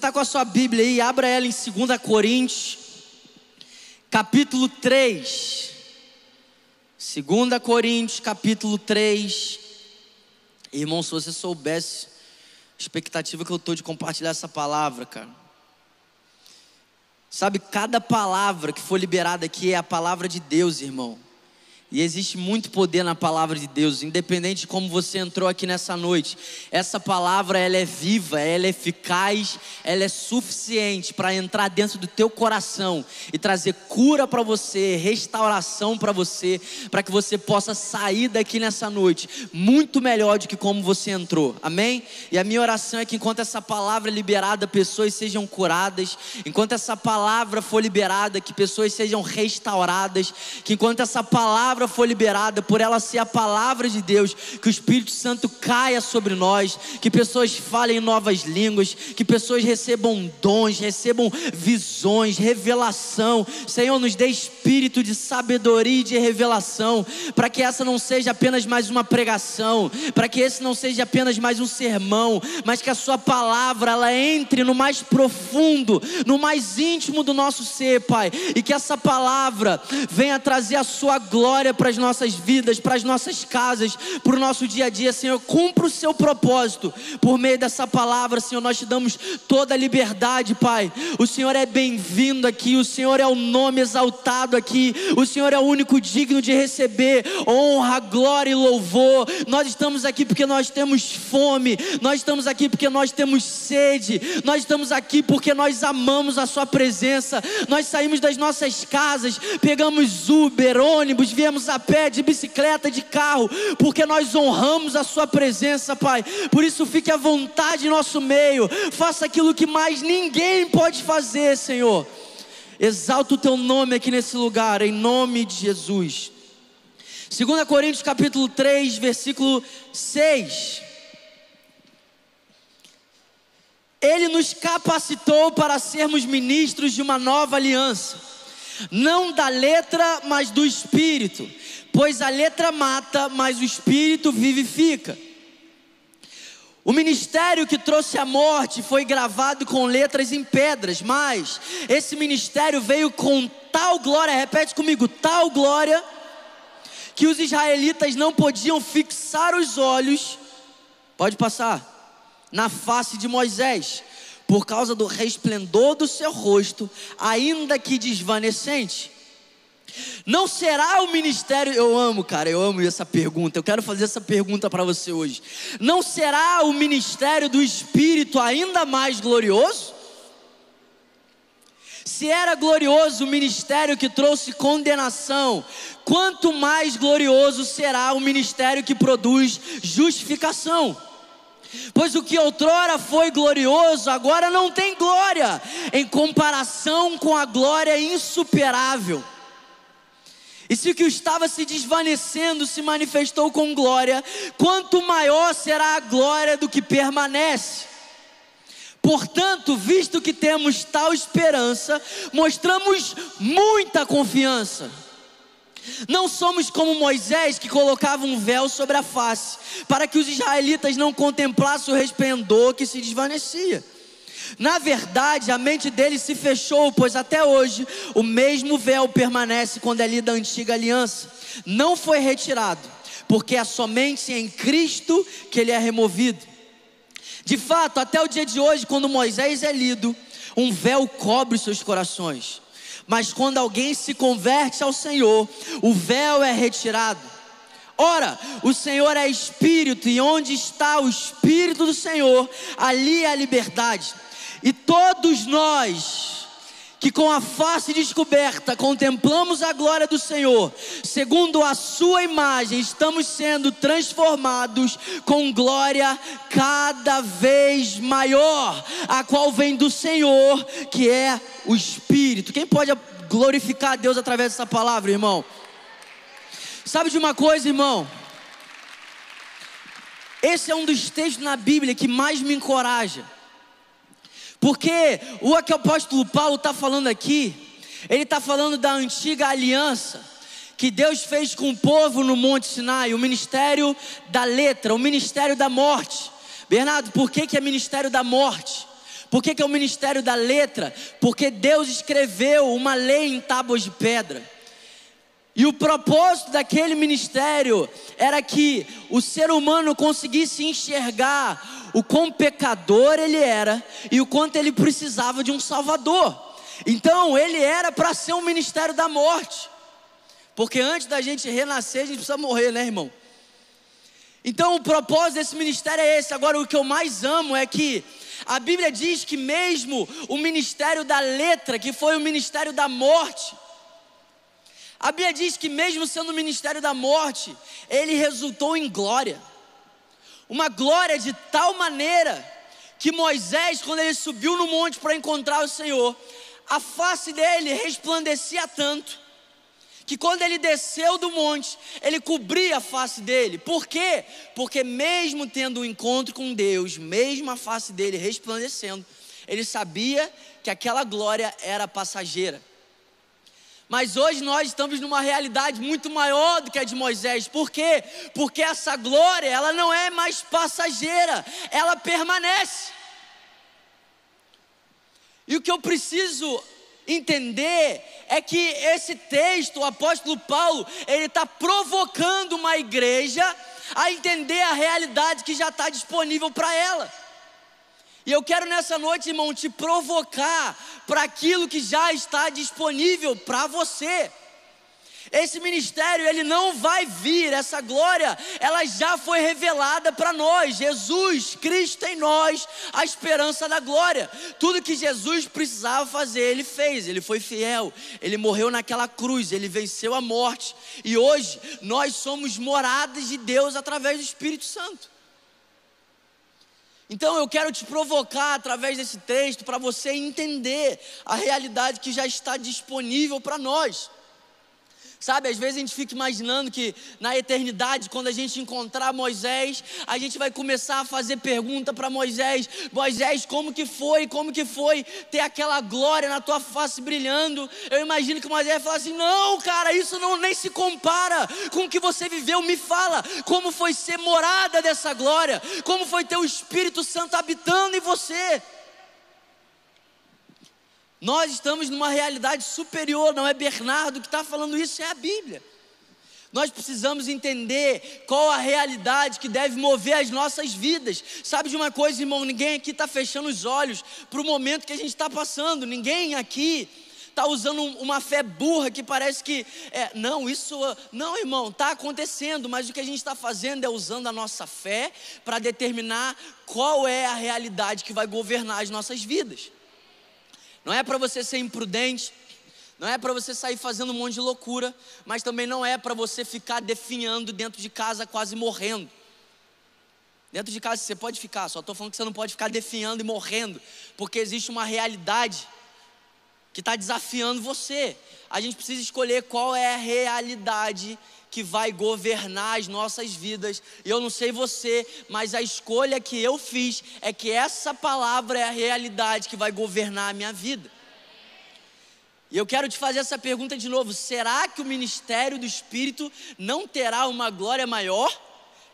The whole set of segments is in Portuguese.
Está com a sua Bíblia aí, abra ela em 2 Coríntios, capítulo 3. 2 Coríntios, capítulo 3. Irmão, se você soubesse a expectativa que eu estou de compartilhar essa palavra, cara. Sabe, cada palavra que foi liberada aqui é a palavra de Deus, irmão. E existe muito poder na palavra de Deus, independente de como você entrou aqui nessa noite. Essa palavra ela é viva, ela é eficaz, ela é suficiente para entrar dentro do teu coração e trazer cura para você, restauração para você, para que você possa sair daqui nessa noite muito melhor do que como você entrou. Amém? E a minha oração é que enquanto essa palavra é liberada, pessoas sejam curadas, enquanto essa palavra for liberada, que pessoas sejam restauradas, que enquanto essa palavra palavra for liberada, por ela ser a palavra de Deus, que o Espírito Santo caia sobre nós, que pessoas falem novas línguas, que pessoas recebam dons, recebam visões, revelação. Senhor, nos dê espírito de sabedoria e de revelação, para que essa não seja apenas mais uma pregação, para que esse não seja apenas mais um sermão, mas que a Sua palavra ela entre no mais profundo, no mais íntimo do nosso ser, Pai, e que essa palavra venha trazer a Sua glória para as nossas vidas, para as nossas casas, para o nosso dia a dia, Senhor. Cumpra o seu propósito por meio dessa palavra, Senhor. Nós te damos toda a liberdade, Pai. O Senhor é bem-vindo aqui, o Senhor é o nome exaltado aqui, o Senhor é o único digno de receber honra, glória e louvor. Nós estamos aqui porque nós temos fome, nós estamos aqui porque nós temos sede, nós estamos aqui porque nós amamos a Sua presença. Nós saímos das nossas casas, pegamos Uber, ônibus, viemos a pé, de bicicleta, de carro, porque nós honramos a Sua presença, Pai. Por isso, fique à vontade em nosso meio, faça aquilo que mais ninguém pode fazer, Senhor. Exalta o Teu nome aqui nesse lugar, em nome de Jesus. 2 Coríntios capítulo 3, versículo 6. Ele nos capacitou para sermos ministros de uma nova aliança não da letra, mas do espírito, pois a letra mata, mas o espírito vivifica. O ministério que trouxe a morte foi gravado com letras em pedras, mas esse ministério veio com tal glória, repete comigo, tal glória, que os israelitas não podiam fixar os olhos, pode passar, na face de Moisés, por causa do resplendor do seu rosto, ainda que desvanecente. Não será o ministério, eu amo, cara, eu amo essa pergunta. Eu quero fazer essa pergunta para você hoje. Não será o ministério do Espírito ainda mais glorioso? Se era glorioso o ministério que trouxe condenação, quanto mais glorioso será o ministério que produz justificação. Pois o que outrora foi glorioso, agora não tem glória, em comparação com a glória insuperável. E se o que estava se desvanecendo se manifestou com glória, quanto maior será a glória do que permanece. Portanto, visto que temos tal esperança, mostramos muita confiança não somos como Moisés que colocava um véu sobre a face, para que os israelitas não contemplassem o resplendor que se desvanecia. Na verdade, a mente deles se fechou, pois até hoje o mesmo véu permanece quando é lida a antiga aliança. Não foi retirado, porque é somente em Cristo que ele é removido. De fato, até o dia de hoje, quando Moisés é lido, um véu cobre seus corações. Mas quando alguém se converte ao Senhor, o véu é retirado. Ora, o Senhor é Espírito, e onde está o Espírito do Senhor, ali é a liberdade. E todos nós, que com a face descoberta contemplamos a glória do Senhor, segundo a Sua imagem, estamos sendo transformados com glória cada vez maior, a qual vem do Senhor, que é o Espírito. Quem pode glorificar a Deus através dessa palavra, irmão? Sabe de uma coisa, irmão? Esse é um dos textos na Bíblia que mais me encoraja. Porque o que o apóstolo Paulo está falando aqui, ele está falando da antiga aliança que Deus fez com o povo no Monte Sinai, o ministério da letra, o ministério da morte. Bernardo, por que, que é ministério da morte? Por que, que é o ministério da letra? Porque Deus escreveu uma lei em tábuas de pedra. E o propósito daquele ministério era que o ser humano conseguisse enxergar o quão pecador ele era e o quanto ele precisava de um Salvador. Então, ele era para ser um ministério da morte. Porque antes da gente renascer, a gente precisa morrer, né, irmão? Então, o propósito desse ministério é esse. Agora, o que eu mais amo é que a Bíblia diz que, mesmo o ministério da letra, que foi o ministério da morte, a Bíblia diz que, mesmo sendo o ministério da morte, ele resultou em glória. Uma glória de tal maneira que Moisés, quando ele subiu no monte para encontrar o Senhor, a face dele resplandecia tanto que quando ele desceu do monte, ele cobria a face dele. Por quê? Porque mesmo tendo um encontro com Deus, mesmo a face dele resplandecendo, ele sabia que aquela glória era passageira. Mas hoje nós estamos numa realidade muito maior do que a de Moisés. Por quê? Porque essa glória, ela não é mais passageira, ela permanece. E o que eu preciso entender é que esse texto, o apóstolo Paulo, ele está provocando uma igreja a entender a realidade que já está disponível para ela. E eu quero nessa noite, irmão, te provocar para aquilo que já está disponível para você. Esse ministério, ele não vai vir, essa glória, ela já foi revelada para nós. Jesus, Cristo em nós, a esperança da glória. Tudo que Jesus precisava fazer, ele fez. Ele foi fiel, ele morreu naquela cruz, ele venceu a morte. E hoje nós somos moradas de Deus através do Espírito Santo. Então eu quero te provocar através desse texto para você entender a realidade que já está disponível para nós. Sabe, às vezes a gente fica imaginando que na eternidade, quando a gente encontrar Moisés, a gente vai começar a fazer pergunta para Moisés: Moisés, como que foi? Como que foi ter aquela glória na tua face brilhando? Eu imagino que Moisés vai falar assim: Não, cara, isso não nem se compara com o que você viveu. Me fala como foi ser morada dessa glória, como foi ter o Espírito Santo habitando em você. Nós estamos numa realidade superior, não é Bernardo que está falando isso, é a Bíblia. Nós precisamos entender qual a realidade que deve mover as nossas vidas. Sabe de uma coisa, irmão? Ninguém aqui está fechando os olhos para o momento que a gente está passando. Ninguém aqui está usando uma fé burra que parece que é, não, isso não, irmão, está acontecendo, mas o que a gente está fazendo é usando a nossa fé para determinar qual é a realidade que vai governar as nossas vidas. Não é para você ser imprudente, não é para você sair fazendo um monte de loucura, mas também não é para você ficar definhando dentro de casa quase morrendo. Dentro de casa você pode ficar, só estou falando que você não pode ficar definhando e morrendo, porque existe uma realidade que está desafiando você. A gente precisa escolher qual é a realidade que vai governar as nossas vidas. E eu não sei você, mas a escolha que eu fiz é que essa palavra é a realidade que vai governar a minha vida. E eu quero te fazer essa pergunta de novo: será que o ministério do Espírito não terá uma glória maior?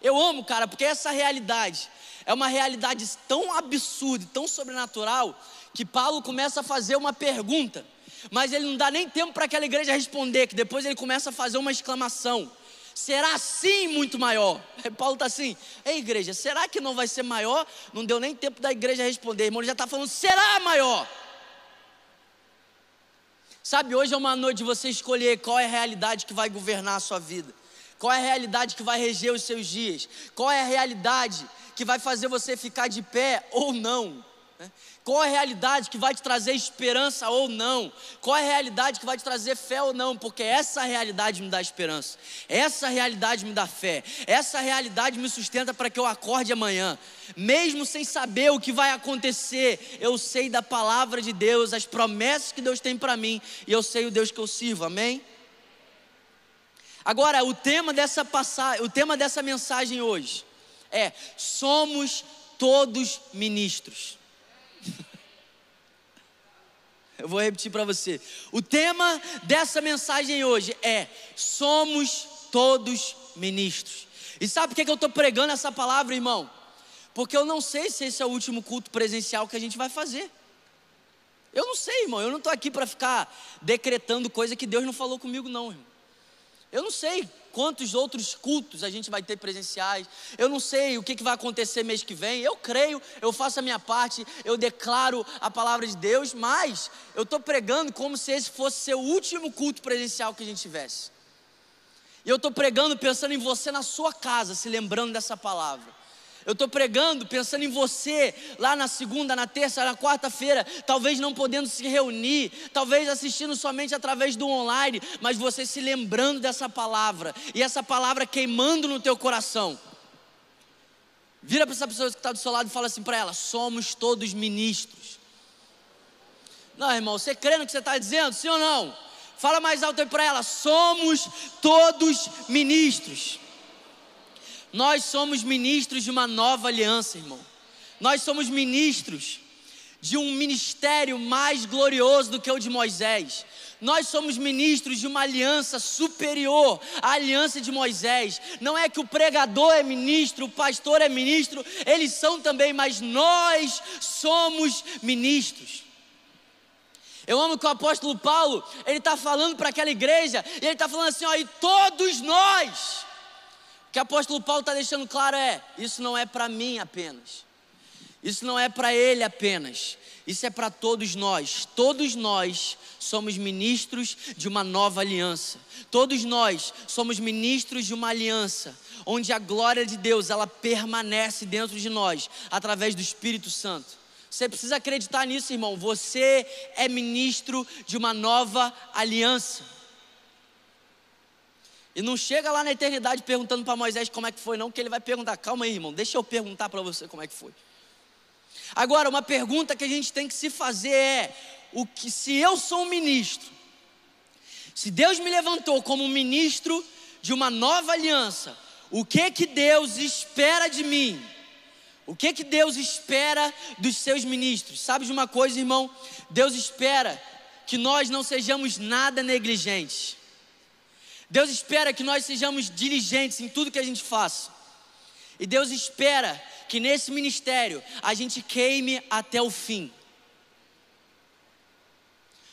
Eu amo, cara, porque essa realidade é uma realidade tão absurda, tão sobrenatural, que Paulo começa a fazer uma pergunta mas ele não dá nem tempo para aquela igreja responder, que depois ele começa a fazer uma exclamação. Será assim muito maior? Paulo está assim, ei igreja, será que não vai ser maior? Não deu nem tempo da igreja responder, irmão, ele já está falando, será maior? Sabe, hoje é uma noite de você escolher qual é a realidade que vai governar a sua vida, qual é a realidade que vai reger os seus dias, qual é a realidade que vai fazer você ficar de pé ou não. Né? Qual é a realidade que vai te trazer esperança ou não? Qual é a realidade que vai te trazer fé ou não? Porque essa realidade me dá esperança, essa realidade me dá fé, essa realidade me sustenta para que eu acorde amanhã, mesmo sem saber o que vai acontecer. Eu sei da palavra de Deus, as promessas que Deus tem para mim, e eu sei o Deus que eu sirvo, amém? Agora, o tema dessa passagem, o tema dessa mensagem hoje é: somos todos ministros. Eu vou repetir para você. O tema dessa mensagem hoje é: somos todos ministros. E sabe por que eu estou pregando essa palavra, irmão? Porque eu não sei se esse é o último culto presencial que a gente vai fazer. Eu não sei, irmão. Eu não estou aqui para ficar decretando coisa que Deus não falou comigo, não, irmão. Eu não sei quantos outros cultos a gente vai ter presenciais. Eu não sei o que, vai acontecer mês que vem. Eu creio, eu faço a minha parte, eu declaro a palavra de Deus, mas eu estou pregando como se esse fosse ser o último culto presencial que a gente tivesse. E eu estou pregando pensando em você na sua casa, se lembrando dessa palavra. Eu estou pregando pensando em você lá na segunda, na terça, na quarta-feira, talvez não podendo se reunir, talvez assistindo somente através do online, mas você se lembrando dessa palavra e essa palavra queimando no teu coração. Vira para essa pessoa que está do seu lado e fala assim para ela: somos todos ministros. Não, irmão, você crê no que você está dizendo, sim ou não? Fala mais alto aí para ela: somos todos ministros. Nós somos ministros de uma nova aliança, irmão. Nós somos ministros de um ministério mais glorioso do que o de Moisés. Nós somos ministros de uma aliança superior à aliança de Moisés. Não é que o pregador é ministro, o pastor é ministro, eles são também, mas nós somos ministros. Eu amo que o apóstolo Paulo, ele está falando para aquela igreja, e ele está falando assim: ó, e todos nós que o apóstolo Paulo está deixando claro é: isso não é para mim apenas, isso não é para ele apenas, isso é para todos nós. Todos nós somos ministros de uma nova aliança. Todos nós somos ministros de uma aliança onde a glória de Deus ela permanece dentro de nós através do Espírito Santo. Você precisa acreditar nisso, irmão. Você é ministro de uma nova aliança. E não chega lá na eternidade perguntando para Moisés como é que foi, não, que ele vai perguntar: calma aí, irmão, deixa eu perguntar para você como é que foi. Agora, uma pergunta que a gente tem que se fazer é: o que se eu sou um ministro, se Deus me levantou como ministro de uma nova aliança, o que que Deus espera de mim? O que que Deus espera dos seus ministros? Sabe de uma coisa, irmão? Deus espera que nós não sejamos nada negligentes. Deus espera que nós sejamos diligentes em tudo que a gente faça. E Deus espera que nesse ministério a gente queime até o fim.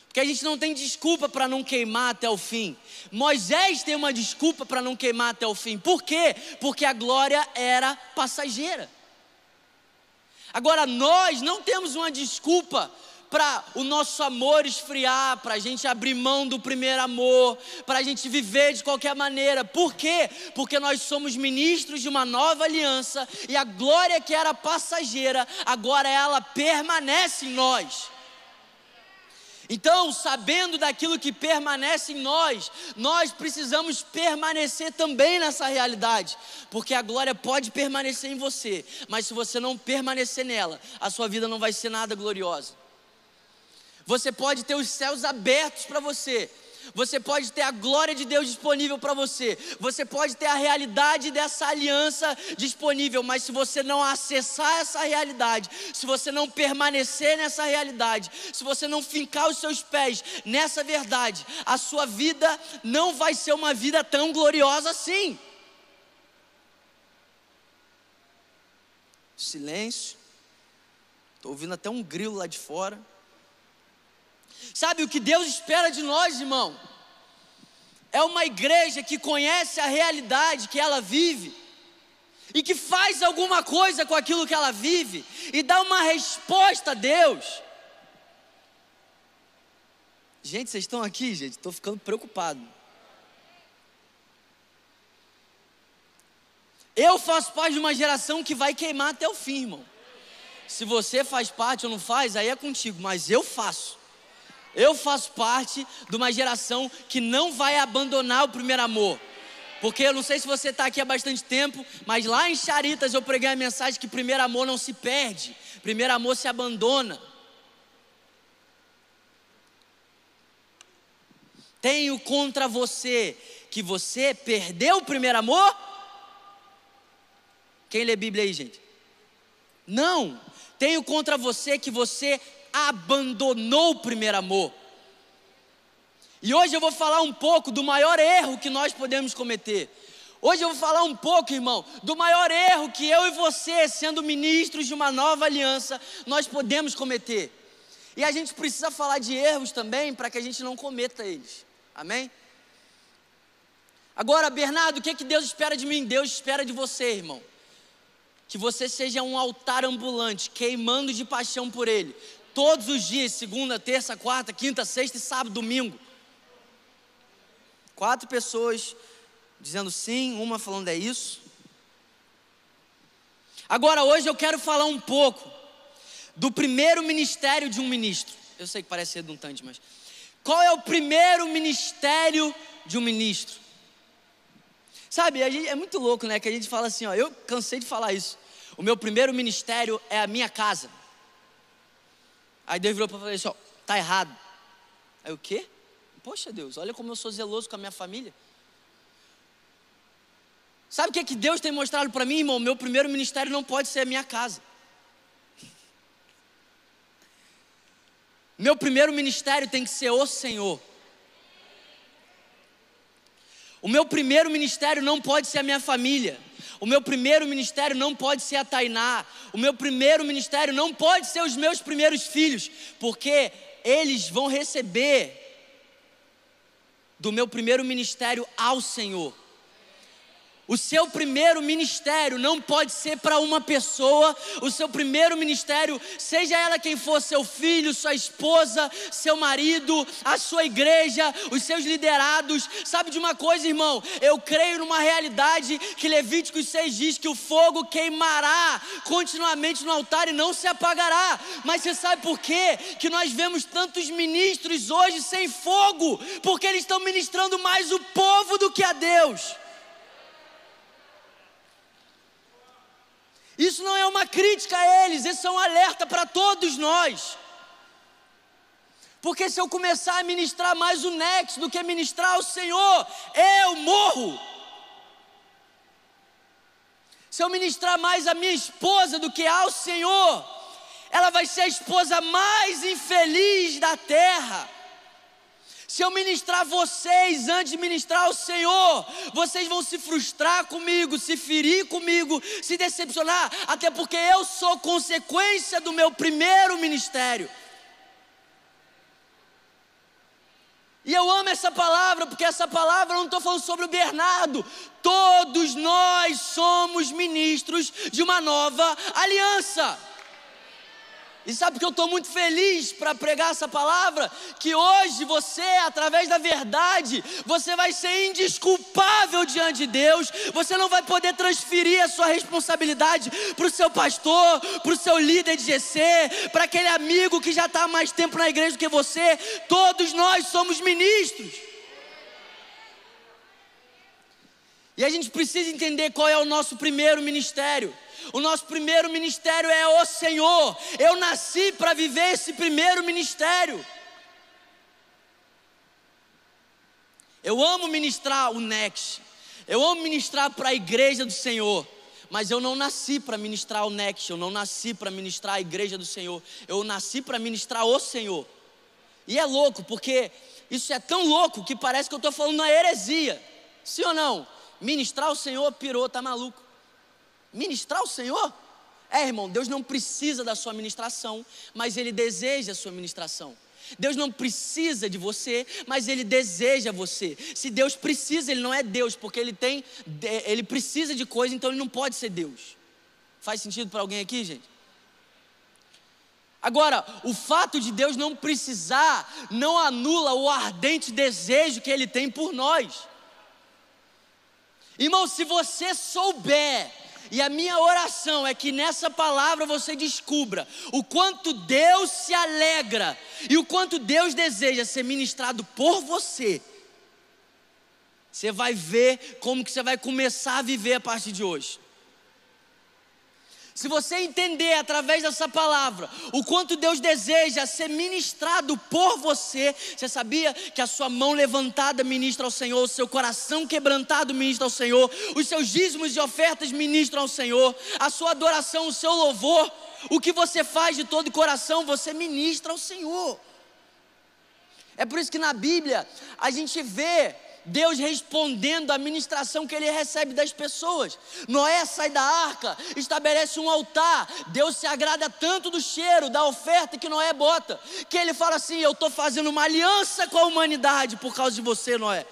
Porque a gente não tem desculpa para não queimar até o fim. Moisés tem uma desculpa para não queimar até o fim. Por quê? Porque a glória era passageira. Agora nós não temos uma desculpa para o nosso amor esfriar, para a gente abrir mão do primeiro amor, para a gente viver de qualquer maneira. Por quê? Porque nós somos ministros de uma nova aliança e a glória que era passageira, agora ela permanece em nós. Então, sabendo daquilo que permanece em nós, nós precisamos permanecer também nessa realidade, porque a glória pode permanecer em você, mas se você não permanecer nela, a sua vida não vai ser nada gloriosa. Você pode ter os céus abertos para você. Você pode ter a glória de Deus disponível para você. Você pode ter a realidade dessa aliança disponível, mas se você não acessar essa realidade, se você não permanecer nessa realidade, se você não fincar os seus pés nessa verdade, a sua vida não vai ser uma vida tão gloriosa assim. Silêncio. Estou ouvindo até um grilo lá de fora. Sabe o que Deus espera de nós, irmão? É uma igreja que conhece a realidade que ela vive e que faz alguma coisa com aquilo que ela vive e dá uma resposta a Deus. Gente, vocês estão aqui, gente? Estou ficando preocupado. Eu faço parte de uma geração que vai queimar até o fim, irmão. Se você faz parte ou não faz, aí é contigo, mas eu faço. Eu faço parte de uma geração que não vai abandonar o primeiro amor. Porque eu não sei se você está aqui há bastante tempo, mas lá em Charitas eu preguei a mensagem que primeiro amor não se perde, primeiro amor se abandona. Tenho contra você que você perdeu o primeiro amor? Quem lê Bíblia aí, gente? Não. Tenho contra você que você abandonou o primeiro amor. E hoje eu vou falar um pouco do maior erro que nós podemos cometer. Hoje eu vou falar um pouco, irmão, do maior erro que eu e você, sendo ministros de uma nova aliança, nós podemos cometer. E a gente precisa falar de erros também para que a gente não cometa eles. Amém? Agora, Bernardo, o que, é que Deus espera de mim? Deus espera de você, irmão. Que você seja um altar ambulante, queimando de paixão por Ele. Todos os dias, segunda, terça, quarta, quinta, sexta e sábado, domingo. Quatro pessoas dizendo sim, uma falando é isso. Agora, hoje eu quero falar um pouco do primeiro ministério de um ministro. Eu sei que parece redundante, mas qual é o primeiro ministério de um ministro? Sabe, gente, é muito louco, né? Que a gente fala assim, ó, eu cansei de falar isso. O meu primeiro ministério é a minha casa. Aí Deus virou para falar assim, ó, tá errado. Aí o quê? Poxa Deus, olha como eu sou zeloso com a minha família. Sabe o que, é que Deus tem mostrado para mim, irmão? Meu primeiro ministério não pode ser a minha casa. Meu primeiro ministério tem que ser o Senhor. O meu primeiro ministério não pode ser a minha família. O meu primeiro ministério não pode ser a Tainá. O meu primeiro ministério não pode ser os meus primeiros filhos, porque eles vão receber do meu primeiro ministério ao Senhor. O seu primeiro ministério não pode ser para uma pessoa, o seu primeiro ministério, seja ela quem for, seu filho, sua esposa, seu marido, a sua igreja, os seus liderados. Sabe de uma coisa, irmão? Eu creio numa realidade que Levíticos 6 diz que o fogo queimará continuamente no altar e não se apagará. Mas você sabe por quê? Que nós vemos tantos ministros hoje sem fogo, porque eles estão ministrando mais o povo do que a Deus. Isso não é uma crítica a eles, isso é um alerta para todos nós. Porque se eu começar a ministrar mais o Nexo do que ministrar o Senhor, eu morro. Se eu ministrar mais a minha esposa do que ao Senhor, ela vai ser a esposa mais infeliz da terra. Se eu ministrar vocês antes de ministrar o Senhor, vocês vão se frustrar comigo, se ferir comigo, se decepcionar, até porque eu sou consequência do meu primeiro ministério. E eu amo essa palavra, porque essa palavra eu não estou falando sobre o Bernardo. Todos nós somos ministros de uma nova aliança. E sabe que eu estou muito feliz para pregar essa palavra? Que hoje você, através da verdade, você vai ser indisculpável diante de Deus, você não vai poder transferir a sua responsabilidade para o seu pastor, para o seu líder de GC, para aquele amigo que já está há mais tempo na igreja do que você. Todos nós somos ministros. E a gente precisa entender qual é o nosso primeiro ministério. O nosso primeiro ministério é o Senhor. Eu nasci para viver esse primeiro ministério. Eu amo ministrar o Next. Eu amo ministrar para a igreja do Senhor. Mas eu não nasci para ministrar o Next. Eu não nasci para ministrar a igreja do Senhor. Eu nasci para ministrar o Senhor. E é louco, porque isso é tão louco que parece que eu estou falando uma heresia. Sim ou não? Ministrar o Senhor pirou, tá maluco ministrar o Senhor? É, irmão, Deus não precisa da sua ministração, mas Ele deseja a sua ministração. Deus não precisa de você, mas Ele deseja você. Se Deus precisa, Ele não é Deus, porque Ele tem, Ele precisa de coisa, então Ele não pode ser Deus. Faz sentido para alguém aqui, gente? Agora, o fato de Deus não precisar não anula o ardente desejo que Ele tem por nós. Irmão, se você souber e a minha oração é que nessa palavra você descubra o quanto Deus se alegra e o quanto Deus deseja ser ministrado por você. Você vai ver como que você vai começar a viver a partir de hoje. Se você entender através dessa palavra o quanto Deus deseja ser ministrado por você, você sabia que a sua mão levantada ministra ao Senhor, o seu coração quebrantado ministra ao Senhor, os seus dízimos e ofertas ministram ao Senhor, a sua adoração, o seu louvor, o que você faz de todo o coração, você ministra ao Senhor. É por isso que na Bíblia a gente vê Deus respondendo à ministração que ele recebe das pessoas. Noé sai da arca, estabelece um altar. Deus se agrada tanto do cheiro, da oferta que Noé bota, que ele fala assim: Eu estou fazendo uma aliança com a humanidade por causa de você, Noé.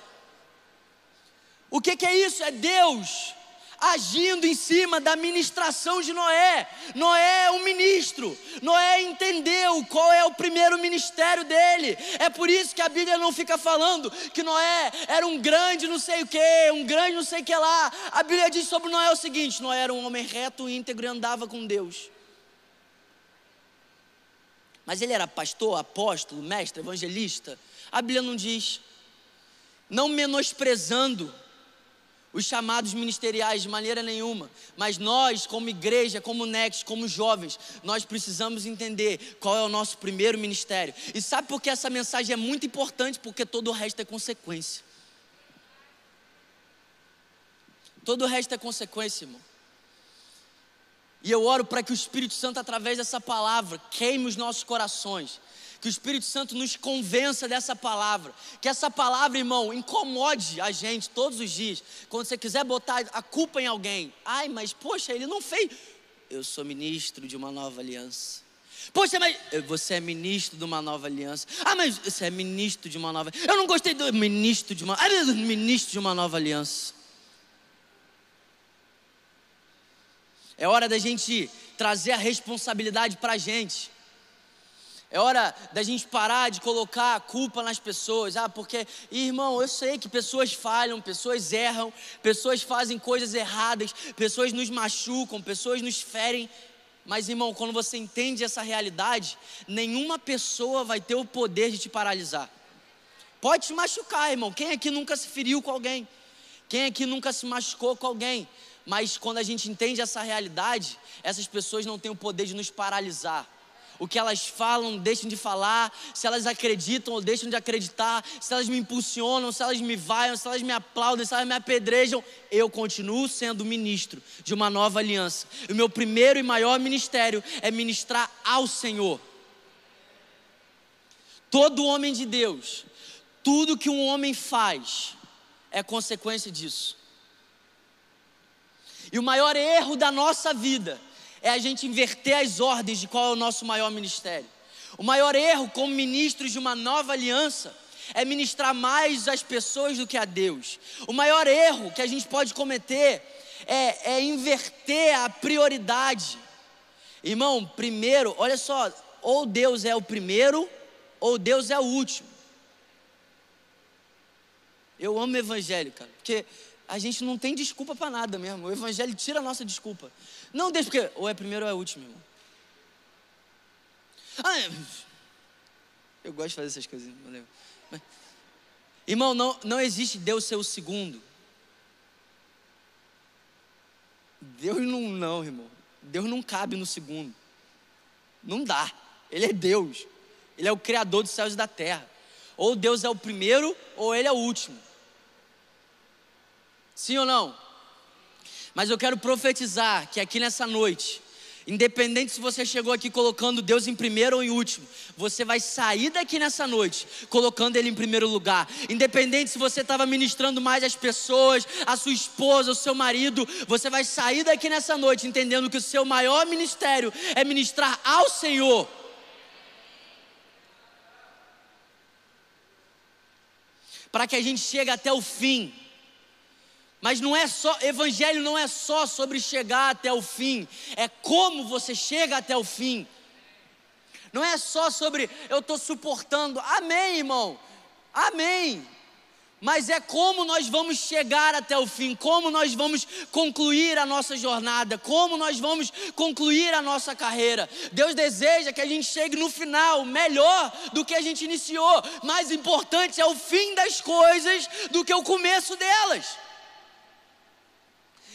O que, que é isso? É Deus agindo em cima da ministração de Noé. Noé é ministro. Noé entendeu qual é o primeiro ministério dele. É por isso que a Bíblia não fica falando que Noé era um grande não sei o que, um grande não sei o que lá. A Bíblia diz sobre Noé o seguinte: Noé era um homem reto, íntegro e andava com Deus. Mas ele era pastor, apóstolo, mestre, evangelista. A Bíblia não diz. Não menosprezando os chamados ministeriais de maneira nenhuma, mas nós, como igreja, como Next, como jovens, nós precisamos entender qual é o nosso primeiro ministério. E sabe por que essa mensagem é muito importante? Porque todo o resto é consequência. Todo o resto é consequência, irmão. E eu oro para que o Espírito Santo, através dessa palavra, queime os nossos corações que o Espírito Santo nos convença dessa palavra, que essa palavra, irmão, incomode a gente todos os dias. Quando você quiser botar a culpa em alguém, ai, mas poxa, ele não fez. Eu sou ministro de uma nova aliança. Poxa, mas você é ministro de uma nova aliança. Ah, mas você é ministro de uma nova. Eu não gostei do ministro de uma. Ah, ministro de uma nova aliança. É hora da gente trazer a responsabilidade para a gente. É hora da gente parar de colocar a culpa nas pessoas. Ah, porque, irmão, eu sei que pessoas falham, pessoas erram, pessoas fazem coisas erradas, pessoas nos machucam, pessoas nos ferem. Mas, irmão, quando você entende essa realidade, nenhuma pessoa vai ter o poder de te paralisar. Pode te machucar, irmão. Quem aqui nunca se feriu com alguém? Quem aqui nunca se machucou com alguém? Mas quando a gente entende essa realidade, essas pessoas não têm o poder de nos paralisar o que elas falam, deixam de falar, se elas acreditam ou deixam de acreditar, se elas me impulsionam, se elas me vaiam, se elas me aplaudem, se elas me apedrejam, eu continuo sendo ministro de uma nova aliança. O meu primeiro e maior ministério é ministrar ao Senhor. Todo homem de Deus, tudo que um homem faz é consequência disso. E o maior erro da nossa vida é a gente inverter as ordens de qual é o nosso maior ministério. O maior erro como ministros de uma nova aliança é ministrar mais às pessoas do que a Deus. O maior erro que a gente pode cometer é, é inverter a prioridade. Irmão, primeiro, olha só, ou Deus é o primeiro, ou Deus é o último. Eu amo o evangelho, cara, porque a gente não tem desculpa para nada mesmo. O evangelho tira a nossa desculpa. Não deixa, porque ou é primeiro ou é último, irmão. Ah, é. eu gosto de fazer essas coisas, valeu. Irmão, não, não existe Deus ser o segundo. Deus não, não, irmão. Deus não cabe no segundo. Não dá. Ele é Deus. Ele é o Criador dos céus e da terra. Ou Deus é o primeiro, ou Ele é o último. Sim ou não? Mas eu quero profetizar que aqui nessa noite, independente se você chegou aqui colocando Deus em primeiro ou em último, você vai sair daqui nessa noite colocando Ele em primeiro lugar. Independente se você estava ministrando mais as pessoas, a sua esposa, o seu marido, você vai sair daqui nessa noite entendendo que o seu maior ministério é ministrar ao Senhor. Para que a gente chegue até o fim mas não é só, evangelho não é só sobre chegar até o fim, é como você chega até o fim. Não é só sobre eu estou suportando, amém, irmão, amém. Mas é como nós vamos chegar até o fim, como nós vamos concluir a nossa jornada, como nós vamos concluir a nossa carreira. Deus deseja que a gente chegue no final melhor do que a gente iniciou. Mais importante é o fim das coisas do que o começo delas.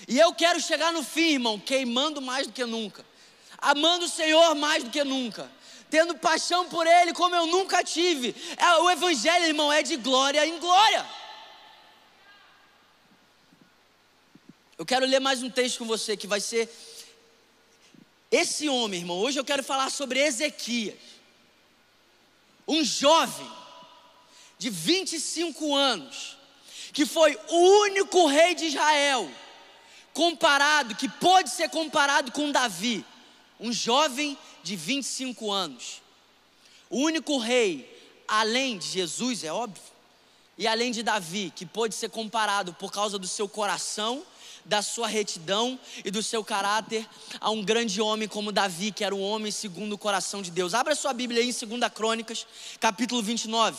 E eu quero chegar no fim, irmão, queimando mais do que nunca, amando o Senhor mais do que nunca, tendo paixão por Ele como eu nunca tive. É, o Evangelho, irmão, é de glória em glória. Eu quero ler mais um texto com você que vai ser esse homem, irmão. Hoje eu quero falar sobre Ezequias, um jovem de 25 anos que foi o único rei de Israel, comparado, que pôde ser comparado com Davi, um jovem de 25 anos. O único rei, além de Jesus, é óbvio, e além de Davi, que pôde ser comparado por causa do seu coração, da sua retidão e do seu caráter, a um grande homem como Davi, que era um homem segundo o coração de Deus. Abra sua Bíblia aí em 2 Crônicas, capítulo 29.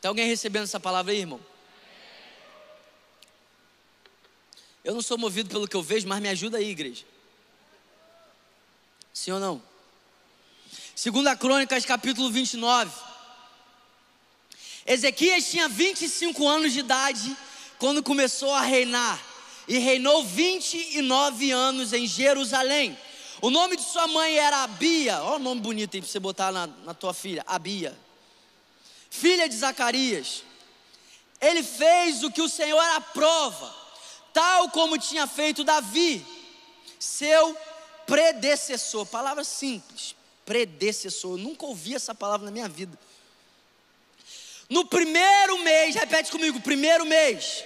Tem alguém recebendo essa palavra aí, irmão? Eu não sou movido pelo que eu vejo, mas me ajuda aí, igreja. Sim ou não? Segunda Crônicas, capítulo 29. Ezequias tinha 25 anos de idade quando começou a reinar e reinou 29 anos em Jerusalém. O nome de sua mãe era Abia, olha o nome bonito aí para você botar na, na tua filha, Abia, filha de Zacarias. Ele fez o que o Senhor aprova, tal como tinha feito Davi, seu predecessor. Palavra simples, predecessor. Eu nunca ouvi essa palavra na minha vida. No primeiro mês, repete comigo, primeiro mês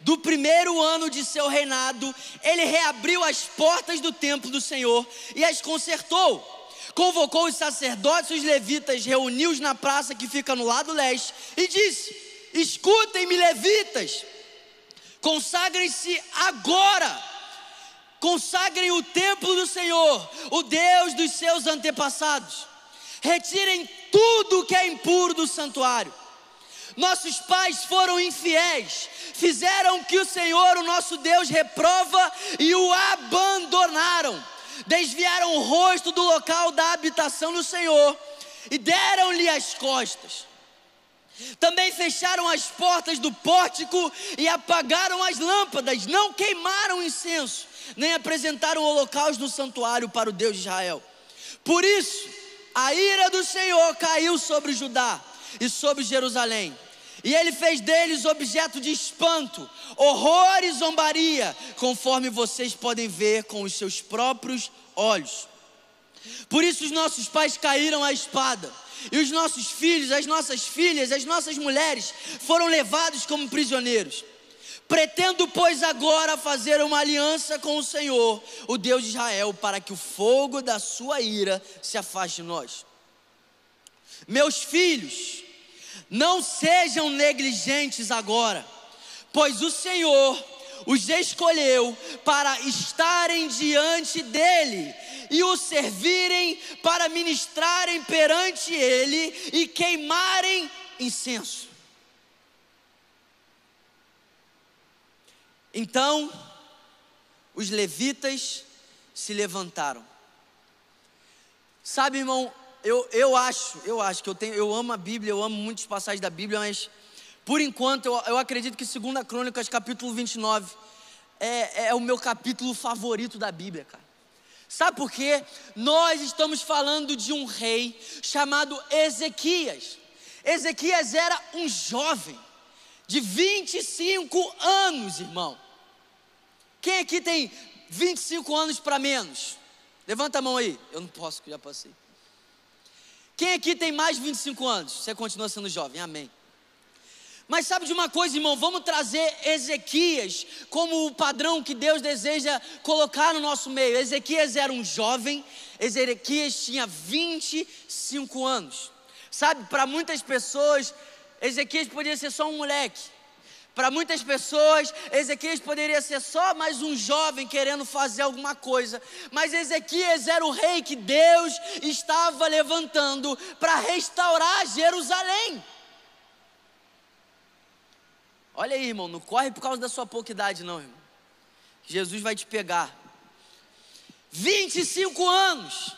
do primeiro ano de seu reinado, ele reabriu as portas do templo do Senhor e as consertou. Convocou os sacerdotes e os levitas, reuniu-os na praça que fica no lado leste e disse: Escutem-me, levitas, consagrem-se agora, consagrem o templo do Senhor, o Deus dos seus antepassados retirem tudo que é impuro do santuário. Nossos pais foram infiéis, fizeram que o Senhor, o nosso Deus, reprova e o abandonaram. Desviaram o rosto do local da habitação do Senhor e deram-lhe as costas. Também fecharam as portas do pórtico e apagaram as lâmpadas, não queimaram incenso, nem apresentaram holocaustos no santuário para o Deus de Israel. Por isso, a ira do Senhor caiu sobre Judá e sobre Jerusalém. E ele fez deles objeto de espanto, horror e zombaria, conforme vocês podem ver com os seus próprios olhos. Por isso os nossos pais caíram à espada, e os nossos filhos, as nossas filhas, as nossas mulheres foram levados como prisioneiros. Pretendo, pois, agora fazer uma aliança com o Senhor, o Deus de Israel, para que o fogo da sua ira se afaste de nós. Meus filhos, não sejam negligentes agora, pois o Senhor os escolheu para estarem diante dele e o servirem para ministrarem perante ele e queimarem incenso. Então, os levitas se levantaram. Sabe, irmão, eu, eu acho, eu acho que eu tenho, eu amo a Bíblia, eu amo muitas passagens da Bíblia, mas por enquanto eu, eu acredito que 2 Crônicas, capítulo 29, é, é o meu capítulo favorito da Bíblia, cara. Sabe por quê? Nós estamos falando de um rei chamado Ezequias. Ezequias era um jovem de 25 anos, irmão. Quem aqui tem 25 anos para menos? Levanta a mão aí. Eu não posso, que já passei. Quem aqui tem mais de 25 anos? Você continua sendo jovem, amém. Mas sabe de uma coisa, irmão? Vamos trazer Ezequias como o padrão que Deus deseja colocar no nosso meio. Ezequias era um jovem, Ezequias tinha 25 anos. Sabe, para muitas pessoas, Ezequias podia ser só um moleque. Para muitas pessoas, Ezequias poderia ser só mais um jovem querendo fazer alguma coisa, mas Ezequias era o rei que Deus estava levantando para restaurar Jerusalém. Olha aí, irmão, não corre por causa da sua pouca idade, não, irmão. Jesus vai te pegar. 25 anos.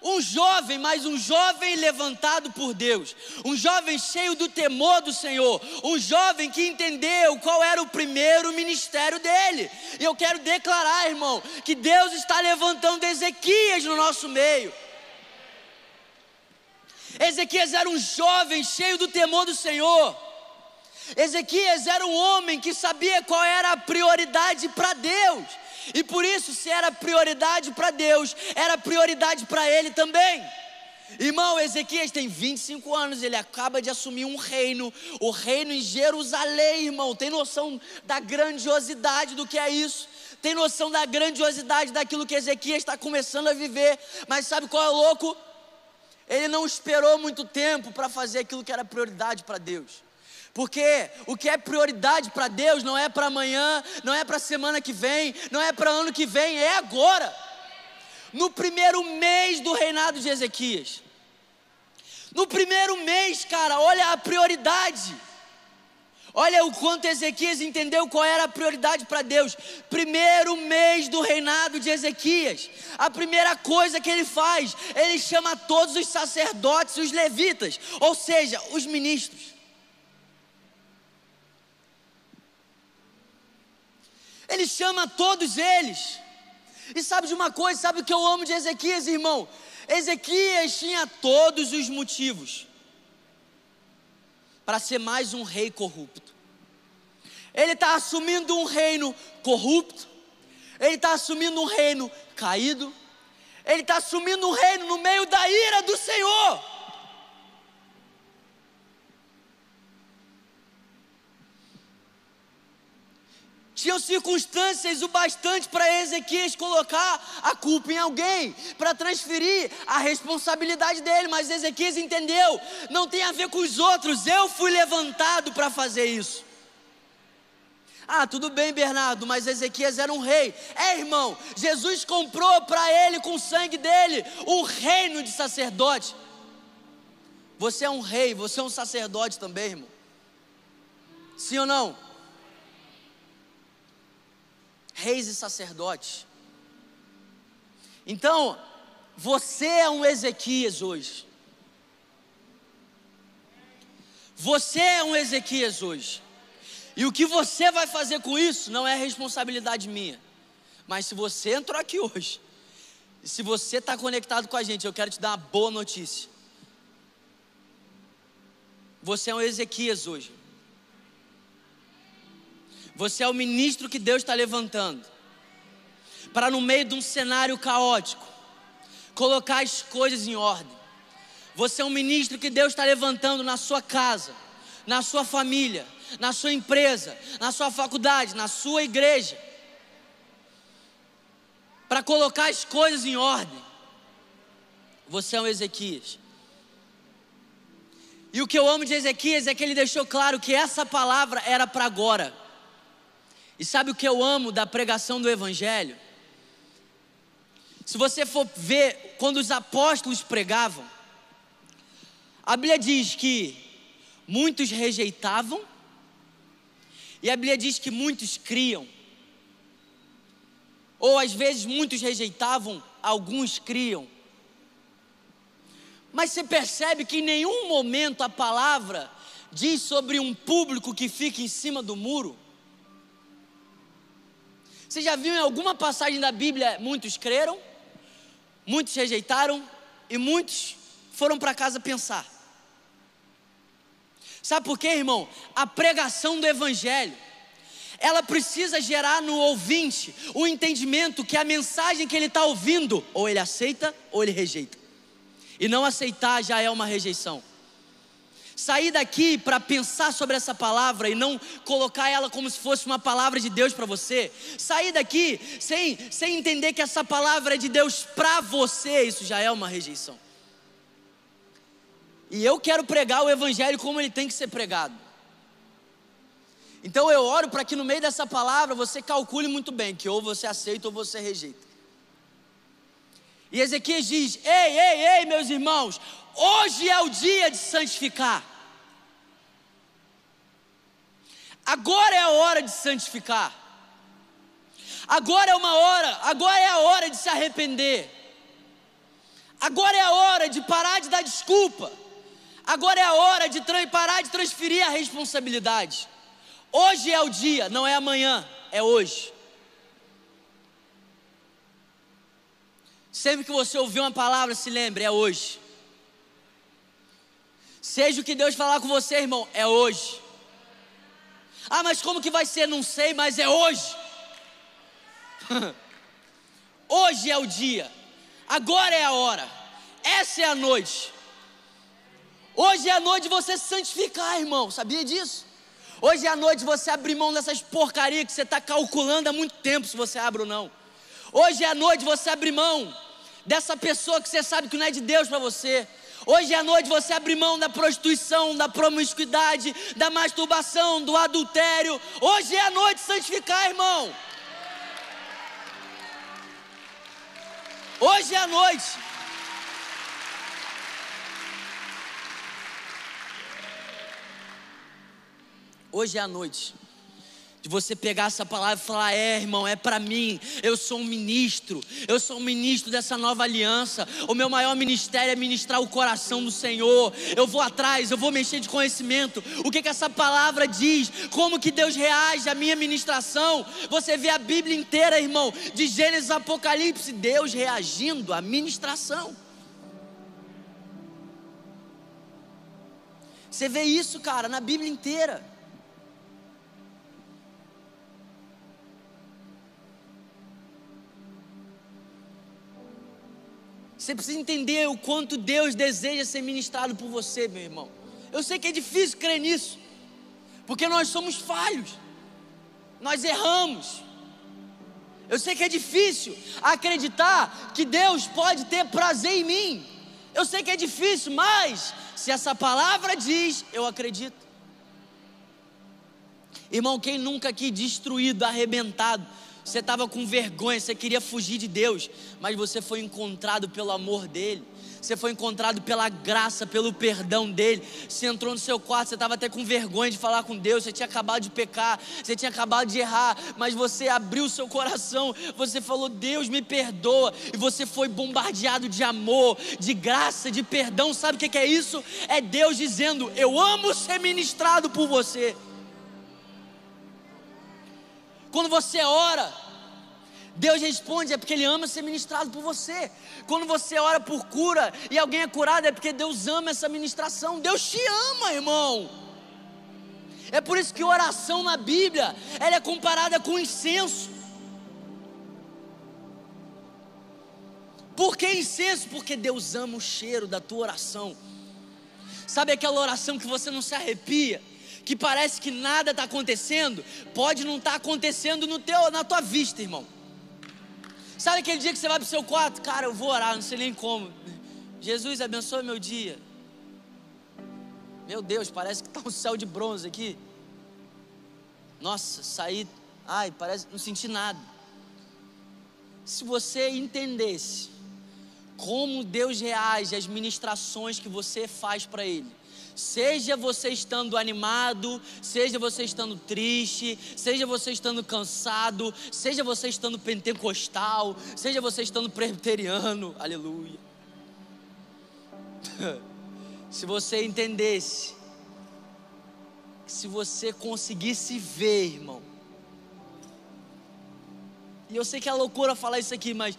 Um jovem, mas um jovem levantado por Deus, um jovem cheio do temor do Senhor, um jovem que entendeu qual era o primeiro ministério dele. E eu quero declarar, irmão, que Deus está levantando Ezequias no nosso meio. Ezequias era um jovem cheio do temor do Senhor. Ezequias era um homem que sabia qual era a prioridade para Deus. E por isso, se era prioridade para Deus, era prioridade para ele também. Irmão, Ezequias tem 25 anos, ele acaba de assumir um reino, o reino em Jerusalém, irmão. Tem noção da grandiosidade do que é isso? Tem noção da grandiosidade daquilo que Ezequias está começando a viver? Mas sabe qual é o louco? Ele não esperou muito tempo para fazer aquilo que era prioridade para Deus. Porque o que é prioridade para Deus não é para amanhã, não é para semana que vem, não é para ano que vem, é agora. No primeiro mês do reinado de Ezequias. No primeiro mês, cara, olha a prioridade. Olha o quanto Ezequias entendeu qual era a prioridade para Deus. Primeiro mês do reinado de Ezequias. A primeira coisa que ele faz, ele chama todos os sacerdotes os levitas, ou seja, os ministros. Ele chama todos eles. E sabe de uma coisa, sabe o que eu amo de Ezequias, irmão? Ezequias tinha todos os motivos para ser mais um rei corrupto. Ele está assumindo um reino corrupto, ele está assumindo um reino caído, ele está assumindo um reino no meio da ira do Senhor. Tinham circunstâncias o bastante para Ezequias colocar a culpa em alguém, para transferir a responsabilidade dele, mas Ezequias entendeu, não tem a ver com os outros, eu fui levantado para fazer isso. Ah, tudo bem, Bernardo, mas Ezequias era um rei. É, irmão, Jesus comprou para ele com o sangue dele o reino de sacerdote. Você é um rei, você é um sacerdote também, irmão. Sim ou não? Reis e sacerdotes. Então, você é um Ezequias hoje. Você é um Ezequias hoje. E o que você vai fazer com isso não é responsabilidade minha. Mas se você entrou aqui hoje, e se você está conectado com a gente, eu quero te dar uma boa notícia. Você é um Ezequias hoje. Você é o ministro que Deus está levantando para, no meio de um cenário caótico, colocar as coisas em ordem. Você é um ministro que Deus está levantando na sua casa, na sua família, na sua empresa, na sua faculdade, na sua igreja, para colocar as coisas em ordem. Você é um Ezequias. E o que eu amo de Ezequias é que ele deixou claro que essa palavra era para agora. E sabe o que eu amo da pregação do Evangelho? Se você for ver, quando os apóstolos pregavam, a Bíblia diz que muitos rejeitavam, e a Bíblia diz que muitos criam. Ou às vezes muitos rejeitavam, alguns criam. Mas você percebe que em nenhum momento a palavra diz sobre um público que fica em cima do muro. Você já viu em alguma passagem da Bíblia muitos creram, muitos rejeitaram e muitos foram para casa pensar. Sabe por quê, irmão? A pregação do Evangelho, ela precisa gerar no ouvinte o entendimento que a mensagem que ele está ouvindo, ou ele aceita ou ele rejeita. E não aceitar já é uma rejeição sair daqui para pensar sobre essa palavra e não colocar ela como se fosse uma palavra de Deus para você, sair daqui sem, sem entender que essa palavra é de Deus para você, isso já é uma rejeição. E eu quero pregar o Evangelho como ele tem que ser pregado. Então eu oro para que no meio dessa palavra você calcule muito bem que ou você aceita ou você rejeita. E Ezequias diz: Ei, ei, ei, meus irmãos, hoje é o dia de santificar. Agora é a hora de santificar. Agora é uma hora, agora é a hora de se arrepender. Agora é a hora de parar de dar desculpa. Agora é a hora de parar de transferir a responsabilidade. Hoje é o dia, não é amanhã, é hoje. Sempre que você ouvir uma palavra, se lembre, é hoje. Seja o que Deus falar com você, irmão, é hoje. Ah, mas como que vai ser? Não sei, mas é hoje. hoje é o dia. Agora é a hora. Essa é a noite. Hoje é a noite de você se santificar, irmão. Sabia disso? Hoje é a noite de você abrir mão dessas porcarias que você está calculando há muito tempo se você abre ou não. Hoje é a noite de você abrir mão dessa pessoa que você sabe que não é de Deus para você. Hoje a noite você abrir mão da prostituição, da promiscuidade, da masturbação, do adultério. Hoje é a noite santificar, irmão. Hoje é a noite. Hoje é a noite você pegar essa palavra e falar: é, irmão, é para mim. Eu sou um ministro, eu sou um ministro dessa nova aliança. O meu maior ministério é ministrar o coração do Senhor. Eu vou atrás, eu vou mexer de conhecimento. O que que essa palavra diz? Como que Deus reage à minha ministração? Você vê a Bíblia inteira, irmão, de Gênesis a Apocalipse, Deus reagindo à ministração. Você vê isso, cara, na Bíblia inteira. Você precisa entender o quanto Deus deseja ser ministrado por você, meu irmão. Eu sei que é difícil crer nisso, porque nós somos falhos, nós erramos. Eu sei que é difícil acreditar que Deus pode ter prazer em mim. Eu sei que é difícil, mas se essa palavra diz, eu acredito. Irmão, quem nunca aqui destruído, arrebentado, você estava com vergonha, você queria fugir de Deus, mas você foi encontrado pelo amor dEle. Você foi encontrado pela graça, pelo perdão dele. Você entrou no seu quarto, você estava até com vergonha de falar com Deus. Você tinha acabado de pecar, você tinha acabado de errar, mas você abriu seu coração. Você falou: Deus me perdoa. E você foi bombardeado de amor, de graça, de perdão. Sabe o que é isso? É Deus dizendo: Eu amo ser ministrado por você. Quando você ora, Deus responde, é porque Ele ama ser ministrado por você. Quando você ora por cura e alguém é curado, é porque Deus ama essa ministração. Deus te ama, irmão. É por isso que oração na Bíblia, ela é comparada com incenso. Por que incenso? Porque Deus ama o cheiro da tua oração. Sabe aquela oração que você não se arrepia? Que parece que nada está acontecendo, pode não estar tá acontecendo no teu, na tua vista, irmão. Sabe aquele dia que você vai para o seu quarto? Cara, eu vou orar, não sei nem como. Jesus, abençoe meu dia. Meu Deus, parece que está um céu de bronze aqui. Nossa, saí. Ai, parece. Não senti nada. Se você entendesse como Deus reage às ministrações que você faz para Ele, Seja você estando animado, seja você estando triste, seja você estando cansado, seja você estando pentecostal, seja você estando presbiteriano, aleluia. se você entendesse, se você conseguisse ver, irmão. E eu sei que é loucura falar isso aqui, mas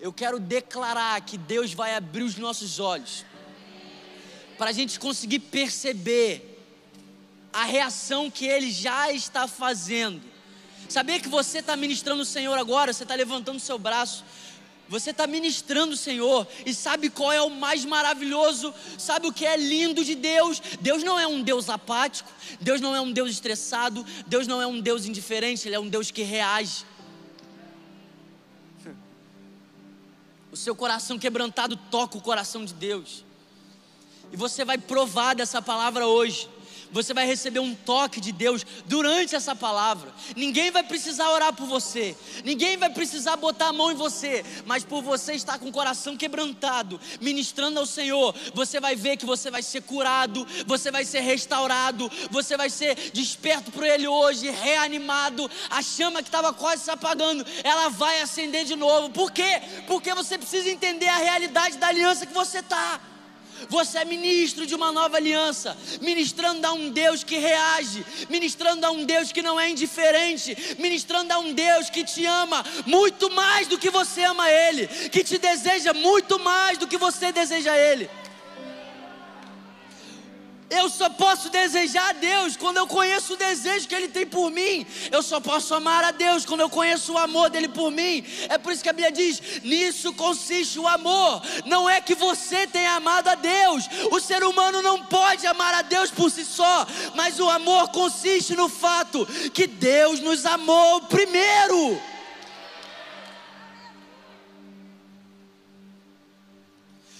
eu quero declarar que Deus vai abrir os nossos olhos para a gente conseguir perceber a reação que Ele já está fazendo. Sabia que você está ministrando o Senhor agora, você está levantando o seu braço, você está ministrando o Senhor e sabe qual é o mais maravilhoso, sabe o que é lindo de Deus? Deus não é um Deus apático, Deus não é um Deus estressado, Deus não é um Deus indiferente, Ele é um Deus que reage. O seu coração quebrantado toca o coração de Deus. E você vai provar dessa palavra hoje. Você vai receber um toque de Deus durante essa palavra. Ninguém vai precisar orar por você, ninguém vai precisar botar a mão em você, mas por você estar com o coração quebrantado, ministrando ao Senhor, você vai ver que você vai ser curado, você vai ser restaurado, você vai ser desperto por Ele hoje, reanimado. A chama que estava quase se apagando, ela vai acender de novo. Por quê? Porque você precisa entender a realidade da aliança que você está. Você é ministro de uma nova aliança, ministrando a um Deus que reage, ministrando a um Deus que não é indiferente, ministrando a um Deus que te ama muito mais do que você ama Ele, que te deseja muito mais do que você deseja Ele. Eu só posso desejar a Deus quando eu conheço o desejo que Ele tem por mim. Eu só posso amar a Deus quando eu conheço o amor dele por mim. É por isso que a Bíblia diz: nisso consiste o amor. Não é que você tenha amado a Deus. O ser humano não pode amar a Deus por si só. Mas o amor consiste no fato que Deus nos amou primeiro.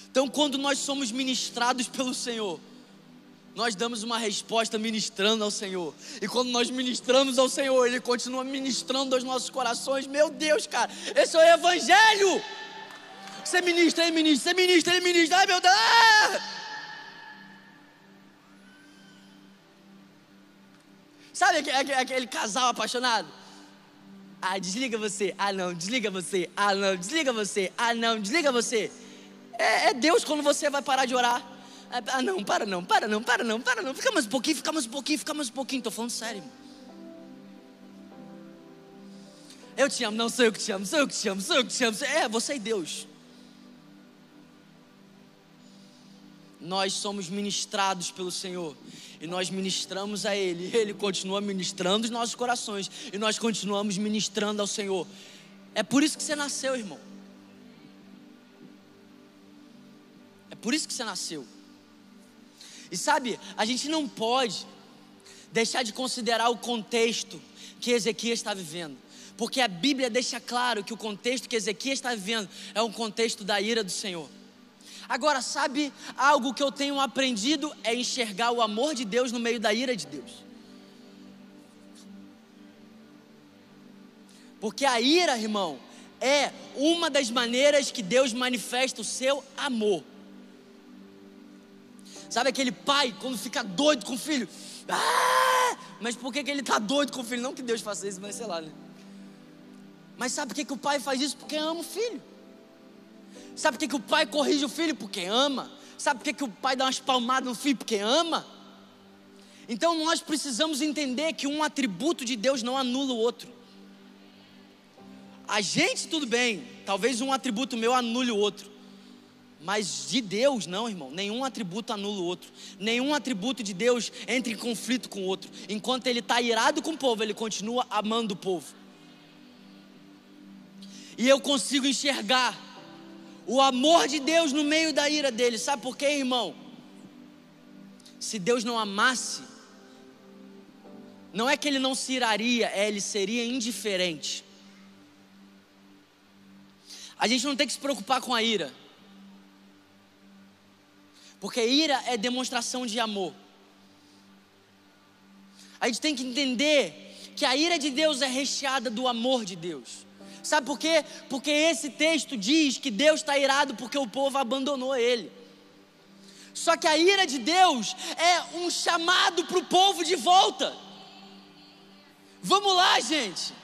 Então, quando nós somos ministrados pelo Senhor, nós damos uma resposta ministrando ao Senhor. E quando nós ministramos ao Senhor, Ele continua ministrando aos nossos corações. Meu Deus, cara, esse é o Evangelho. Você ministra, Ele ministra, você ministra, Ele ministra. Ai, meu Deus. Sabe aquele, aquele casal apaixonado? Ah, desliga você. Ah, não, desliga você. Ah, não, desliga você. Ah, não, desliga você. É, é Deus quando você vai parar de orar. Ah, não, para não, para não, para não, para não. Fica mais um pouquinho, fica mais um pouquinho, fica mais um pouquinho. Estou falando sério. Eu te amo, não sou eu que te amo, sou eu que te amo, sou eu que te amo. É, você e Deus. Nós somos ministrados pelo Senhor e nós ministramos a Ele, Ele continua ministrando os nossos corações e nós continuamos ministrando ao Senhor. É por isso que você nasceu, irmão. É por isso que você nasceu. E sabe, a gente não pode deixar de considerar o contexto que Ezequias está vivendo. Porque a Bíblia deixa claro que o contexto que Ezequias está vivendo é um contexto da ira do Senhor. Agora, sabe algo que eu tenho aprendido é enxergar o amor de Deus no meio da ira de Deus. Porque a ira, irmão, é uma das maneiras que Deus manifesta o seu amor. Sabe aquele pai quando fica doido com o filho? Ah! Mas por que, que ele está doido com o filho? Não que Deus faça isso, mas sei lá, né? Mas sabe por que, que o pai faz isso? Porque ama o filho. Sabe por que, que o pai corrige o filho? Porque ama. Sabe por que, que o pai dá umas palmadas no filho? Porque ama. Então nós precisamos entender que um atributo de Deus não anula o outro. A gente, tudo bem, talvez um atributo meu anule o outro. Mas de Deus, não, irmão. Nenhum atributo anula o outro. Nenhum atributo de Deus entra em conflito com o outro. Enquanto ele está irado com o povo, ele continua amando o povo. E eu consigo enxergar o amor de Deus no meio da ira dele. Sabe por quê, irmão? Se Deus não amasse, não é que ele não se iraria, é ele seria indiferente. A gente não tem que se preocupar com a ira. Porque ira é demonstração de amor. A gente tem que entender que a ira de Deus é recheada do amor de Deus. Sabe por quê? Porque esse texto diz que Deus está irado porque o povo abandonou ele. Só que a ira de Deus é um chamado para o povo de volta. Vamos lá, gente.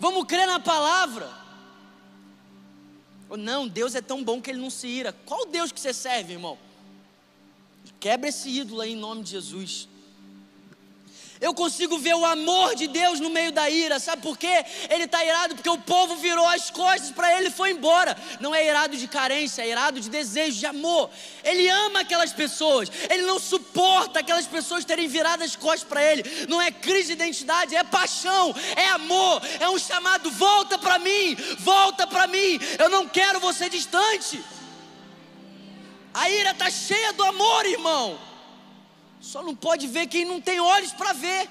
Vamos crer na palavra. Não, Deus é tão bom que ele não se ira. Qual Deus que você serve, irmão? Quebra esse ídolo aí em nome de Jesus. Eu consigo ver o amor de Deus no meio da ira. Sabe por quê? Ele está irado porque o povo virou as costas para ele e foi embora. Não é irado de carência, é irado de desejo, de amor. Ele ama aquelas pessoas. Ele não suporta aquelas pessoas terem virado as costas para ele. Não é crise de identidade, é paixão, é amor, é um chamado: volta para mim, volta para mim. Eu não quero você distante. A ira está cheia do amor, irmão. Só não pode ver quem não tem olhos para ver.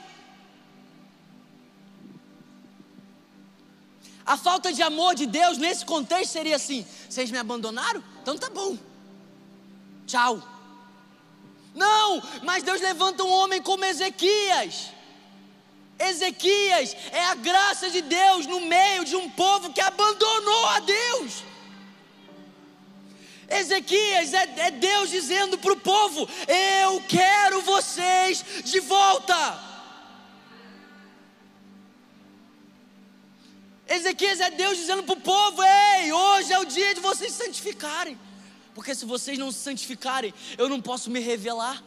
A falta de amor de Deus nesse contexto seria assim: vocês me abandonaram? Então tá bom. Tchau. Não, mas Deus levanta um homem como Ezequias. Ezequias é a graça de Deus no meio de um povo que abandonou a Deus. Ezequias é, é Deus dizendo para o povo: Eu quero de volta. Ezequias é Deus dizendo para o povo: Ei, hoje é o dia de vocês se santificarem. Porque se vocês não se santificarem, eu não posso me revelar.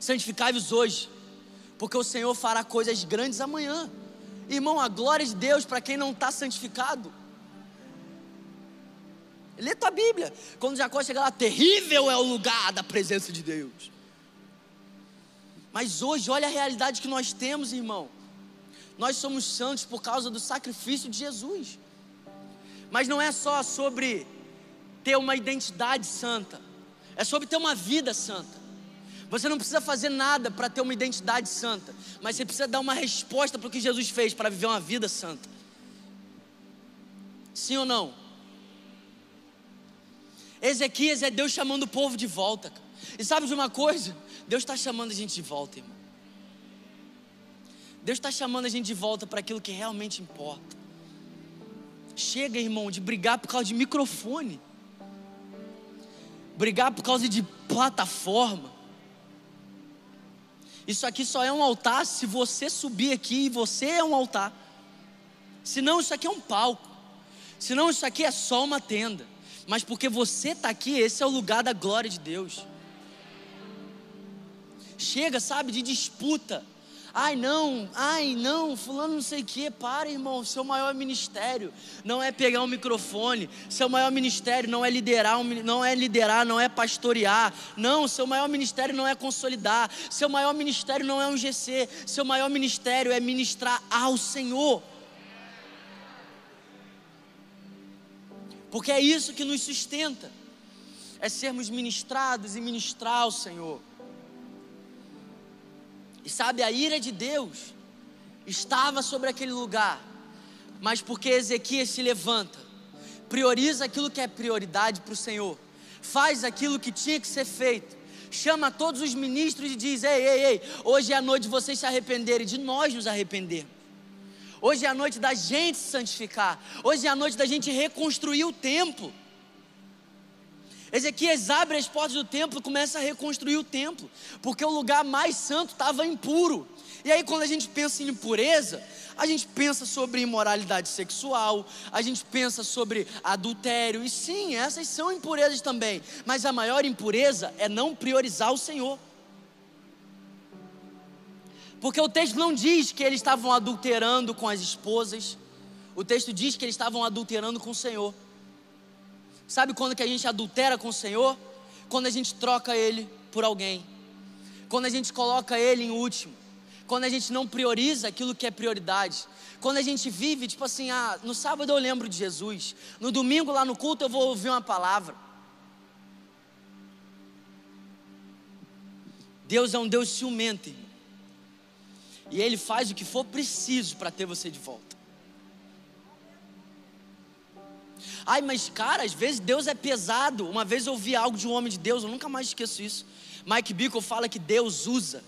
Santificai-vos hoje, porque o Senhor fará coisas grandes amanhã. Irmão, a glória de Deus para quem não está santificado Lê tua Bíblia. Quando Jacó chega lá, terrível é o lugar da presença de Deus. Mas hoje, olha a realidade que nós temos, irmão. Nós somos santos por causa do sacrifício de Jesus. Mas não é só sobre ter uma identidade santa, é sobre ter uma vida santa. Você não precisa fazer nada para ter uma identidade santa, mas você precisa dar uma resposta para o que Jesus fez para viver uma vida santa. Sim ou não? Ezequias é Deus chamando o povo de volta. E sabe de uma coisa? Deus está chamando a gente de volta, irmão. Deus está chamando a gente de volta para aquilo que realmente importa. Chega, irmão, de brigar por causa de microfone, brigar por causa de plataforma. Isso aqui só é um altar se você subir aqui e você é um altar. Senão isso aqui é um palco. Senão isso aqui é só uma tenda. Mas porque você está aqui, esse é o lugar da glória de Deus. Chega, sabe, de disputa. Ai não, ai não, fulano não sei o que, para irmão, seu maior ministério não é pegar um microfone, seu maior ministério não é liderar, não é liderar, não é pastorear, não, seu maior ministério não é consolidar, seu maior ministério não é um GC, seu maior ministério é ministrar ao Senhor. Porque é isso que nos sustenta, é sermos ministrados e ministrar ao Senhor. E sabe, a ira de Deus estava sobre aquele lugar, mas porque Ezequias se levanta, prioriza aquilo que é prioridade para o Senhor, faz aquilo que tinha que ser feito, chama todos os ministros e diz: Ei, ei, ei, hoje é a noite de vocês se arrependerem, de nós nos arrependermos. Hoje é a noite da gente se santificar. Hoje é a noite da gente reconstruir o templo. Ezequias abre as portas do templo e começa a reconstruir o templo, porque o lugar mais santo estava impuro. E aí, quando a gente pensa em impureza, a gente pensa sobre imoralidade sexual, a gente pensa sobre adultério, e sim, essas são impurezas também, mas a maior impureza é não priorizar o Senhor. Porque o texto não diz que eles estavam adulterando com as esposas, o texto diz que eles estavam adulterando com o Senhor. Sabe quando que a gente adultera com o Senhor? Quando a gente troca Ele por alguém. Quando a gente coloca Ele em último. Quando a gente não prioriza aquilo que é prioridade. Quando a gente vive, tipo assim, ah, no sábado eu lembro de Jesus. No domingo lá no culto eu vou ouvir uma palavra. Deus é um Deus ciumento. Irmão. E Ele faz o que for preciso para ter você de volta. Ai, mas cara, às vezes Deus é pesado. Uma vez eu ouvi algo de um homem de Deus, eu nunca mais esqueço isso. Mike Bickle fala que Deus usa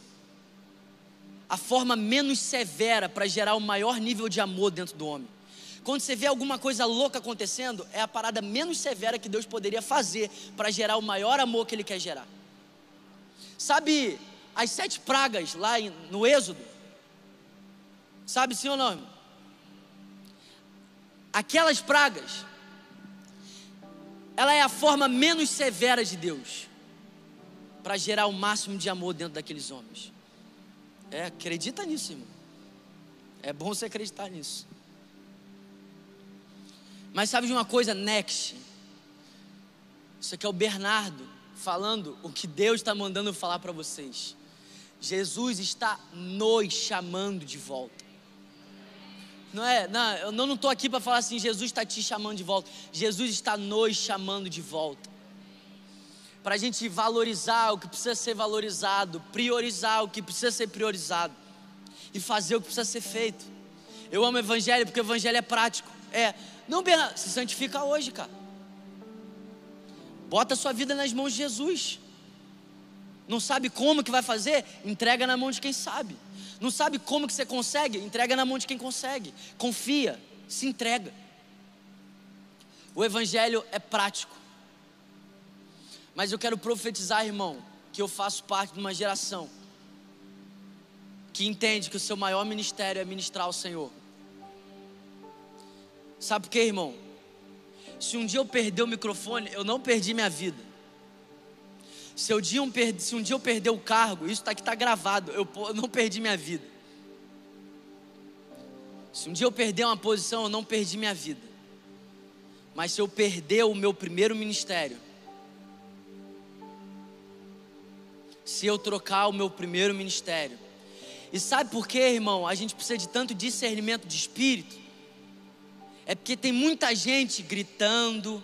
a forma menos severa para gerar o maior nível de amor dentro do homem. Quando você vê alguma coisa louca acontecendo, é a parada menos severa que Deus poderia fazer para gerar o maior amor que Ele quer gerar. Sabe as sete pragas lá no Êxodo? Sabe sim ou não? Aquelas pragas ela é a forma menos severa de Deus para gerar o máximo de amor dentro daqueles homens. É, acredita nisso, irmão. É bom você acreditar nisso. Mas sabe de uma coisa, Next? Isso aqui é o Bernardo falando o que Deus está mandando falar para vocês. Jesus está nos chamando de volta. Não é, não, eu não estou aqui para falar assim, Jesus está te chamando de volta. Jesus está nos chamando de volta. Para a gente valorizar o que precisa ser valorizado, priorizar o que precisa ser priorizado e fazer o que precisa ser feito. Eu amo o Evangelho porque o Evangelho é prático. É, não, Bernardo, se santifica hoje, cara. Bota a sua vida nas mãos de Jesus. Não sabe como que vai fazer? Entrega na mão de quem sabe. Não sabe como que você consegue? Entrega na mão de quem consegue. Confia, se entrega. O evangelho é prático. Mas eu quero profetizar, irmão, que eu faço parte de uma geração que entende que o seu maior ministério é ministrar ao Senhor. Sabe por quê, irmão? Se um dia eu perder o microfone, eu não perdi minha vida. Se, eu dia um, se um dia eu perder o cargo, isso tá aqui está gravado, eu não perdi minha vida. Se um dia eu perder uma posição, eu não perdi minha vida. Mas se eu perder o meu primeiro ministério, se eu trocar o meu primeiro ministério, e sabe por quê, irmão? A gente precisa de tanto discernimento de espírito. É porque tem muita gente gritando,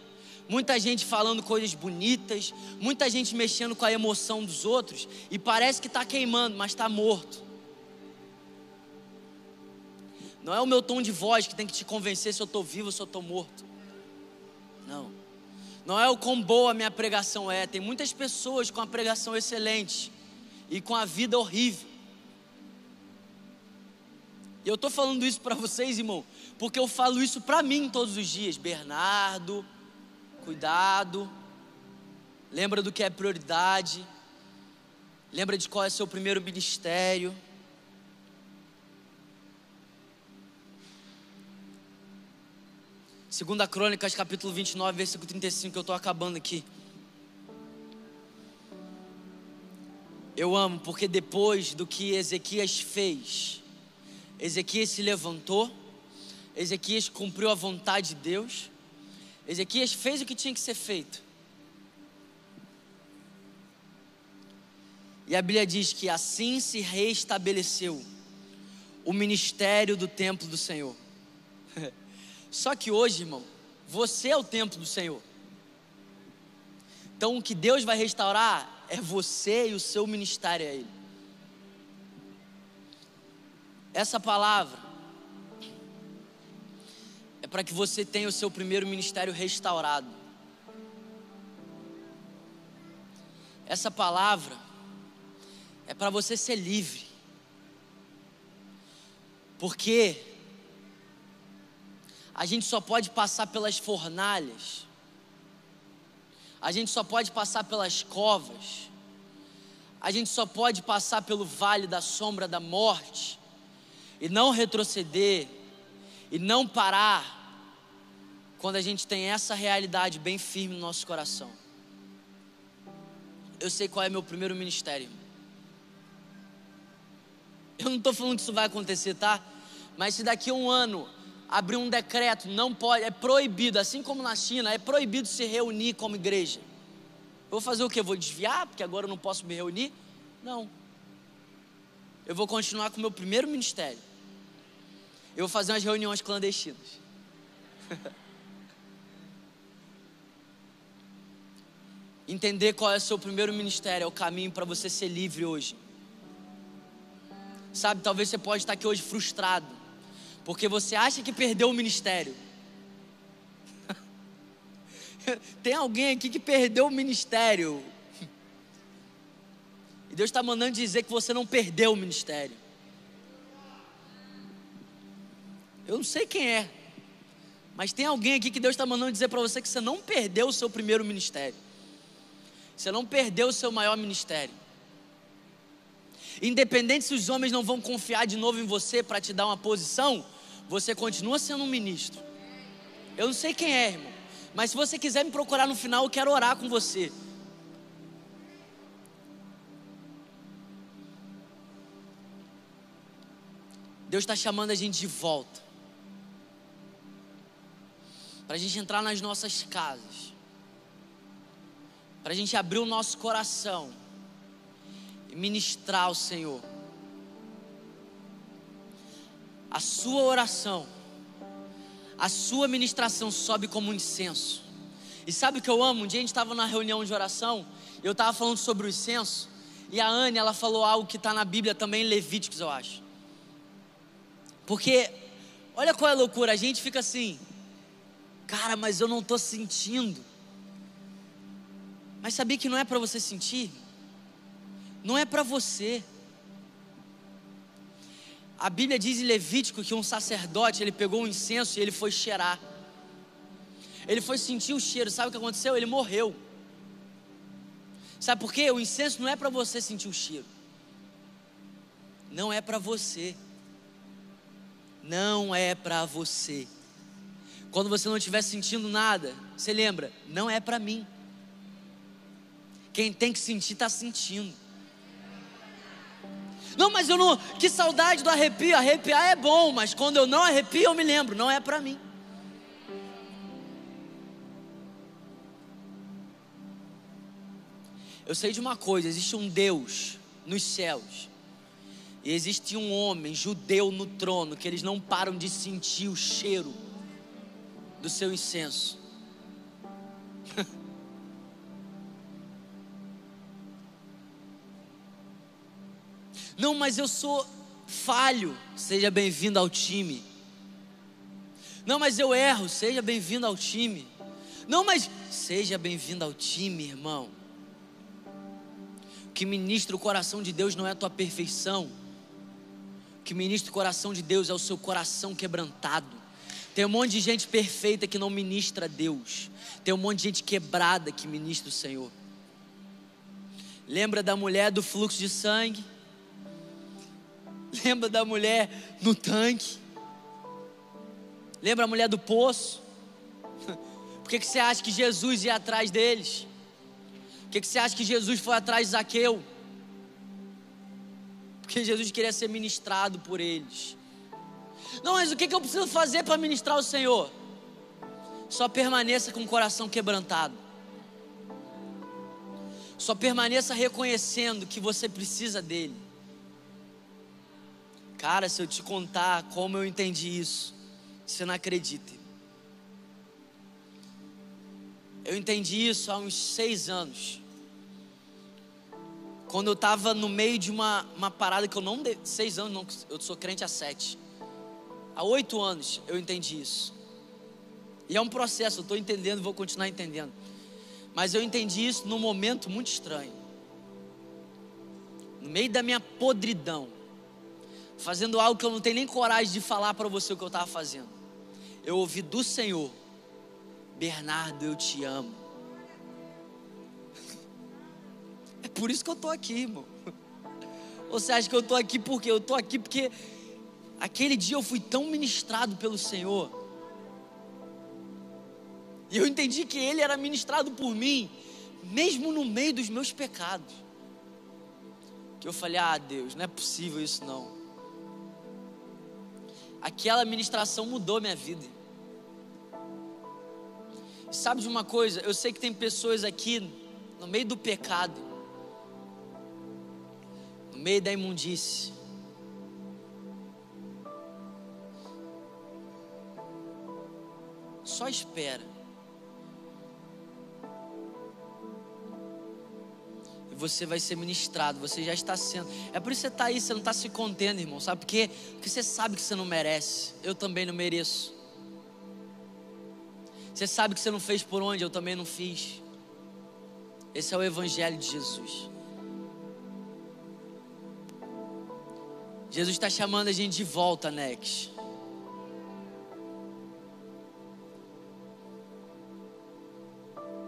muita gente falando coisas bonitas, muita gente mexendo com a emoção dos outros e parece que está queimando, mas está morto. Não é o meu tom de voz que tem que te convencer se eu estou vivo ou se eu estou morto. Não. Não é o quão boa a minha pregação é. Tem muitas pessoas com a pregação excelente e com a vida horrível. E eu estou falando isso para vocês, irmão, porque eu falo isso para mim todos os dias. Bernardo, cuidado. Lembra do que é prioridade. Lembra de qual é seu primeiro ministério. Segunda Crônicas, capítulo 29, versículo 35, que eu estou acabando aqui. Eu amo, porque depois do que Ezequias fez, Ezequias se levantou, Ezequias cumpriu a vontade de Deus, Ezequias fez o que tinha que ser feito. E a Bíblia diz que assim se reestabeleceu o ministério do templo do Senhor. Só que hoje, irmão, você é o templo do Senhor. Então o que Deus vai restaurar é você e o seu ministério a Ele. Essa palavra para que você tenha o seu primeiro ministério restaurado. Essa palavra é para você ser livre. Porque a gente só pode passar pelas fornalhas, a gente só pode passar pelas covas, a gente só pode passar pelo vale da sombra da morte, e não retroceder e não parar quando a gente tem essa realidade bem firme no nosso coração. Eu sei qual é meu primeiro ministério. Eu não estou falando que isso vai acontecer, tá? Mas se daqui a um ano abrir um decreto, não pode, é proibido, assim como na China, é proibido se reunir como igreja. Eu vou fazer o que? vou desviar, porque agora eu não posso me reunir? Não. Eu vou continuar com o meu primeiro ministério. Eu vou fazer umas reuniões clandestinas. Entender qual é o seu primeiro ministério, é o caminho para você ser livre hoje. Sabe, talvez você pode estar aqui hoje frustrado, porque você acha que perdeu o ministério. Tem alguém aqui que perdeu o ministério. E Deus está mandando dizer que você não perdeu o ministério. Eu não sei quem é, mas tem alguém aqui que Deus está mandando dizer para você que você não perdeu o seu primeiro ministério, você não perdeu o seu maior ministério. Independente se os homens não vão confiar de novo em você para te dar uma posição, você continua sendo um ministro. Eu não sei quem é, irmão, mas se você quiser me procurar no final, eu quero orar com você. Deus está chamando a gente de volta para a gente entrar nas nossas casas, para a gente abrir o nosso coração e ministrar ao Senhor. A sua oração, a sua ministração sobe como um incenso. E sabe o que eu amo? Um dia a gente estava na reunião de oração, eu estava falando sobre o incenso, e a Anne, ela falou algo que está na Bíblia também, em Levíticos, eu acho. Porque, olha qual é a loucura, a gente fica assim, Cara, mas eu não estou sentindo. Mas sabia que não é para você sentir? Não é para você. A Bíblia diz em Levítico que um sacerdote, ele pegou um incenso e ele foi cheirar. Ele foi sentir o cheiro, sabe o que aconteceu? Ele morreu. Sabe por quê? O incenso não é para você sentir o cheiro. Não é para você. Não é para você. Quando você não estiver sentindo nada, você lembra, não é para mim. Quem tem que sentir, está sentindo. Não, mas eu não. Que saudade do arrepio. Arrepiar é bom, mas quando eu não arrepio, eu me lembro, não é para mim. Eu sei de uma coisa: existe um Deus nos céus. E existe um homem judeu no trono que eles não param de sentir o cheiro do seu incenso. Não, mas eu sou falho. Seja bem-vindo ao time. Não, mas eu erro. Seja bem-vindo ao time. Não, mas seja bem-vindo ao time, irmão. O que ministra o coração de Deus não é a tua perfeição. O que ministra o coração de Deus é o seu coração quebrantado. Tem um monte de gente perfeita que não ministra a Deus. Tem um monte de gente quebrada que ministra o Senhor. Lembra da mulher do fluxo de sangue? Lembra da mulher no tanque? Lembra a mulher do poço? Por que, que você acha que Jesus ia atrás deles? Por que, que você acha que Jesus foi atrás de Zaqueu? Porque Jesus queria ser ministrado por eles. Não, mas o que, que eu preciso fazer para ministrar o Senhor? Só permaneça com o coração quebrantado. Só permaneça reconhecendo que você precisa dele. Cara, se eu te contar como eu entendi isso, você não acredita. Eu entendi isso há uns seis anos. Quando eu estava no meio de uma, uma parada que eu não. De, seis anos, não, eu sou crente há sete. Há oito anos eu entendi isso. E é um processo, eu estou entendendo, vou continuar entendendo. Mas eu entendi isso num momento muito estranho. No meio da minha podridão. Fazendo algo que eu não tenho nem coragem de falar para você o que eu estava fazendo. Eu ouvi do Senhor Bernardo, eu te amo. É por isso que eu estou aqui, irmão. Você acha que eu estou aqui porque eu estou aqui porque aquele dia eu fui tão ministrado pelo Senhor. E eu entendi que Ele era ministrado por mim, mesmo no meio dos meus pecados. Que eu falei: Ah, Deus, não é possível isso não. Aquela ministração mudou minha vida. Sabe de uma coisa? Eu sei que tem pessoas aqui no meio do pecado, no meio da imundície. Só espera. Você vai ser ministrado, você já está sendo. É por isso que você está aí, você não está se contendo, irmão. Sabe por quê? Porque você sabe que você não merece. Eu também não mereço. Você sabe que você não fez por onde, eu também não fiz. Esse é o Evangelho de Jesus. Jesus está chamando a gente de volta, Nex.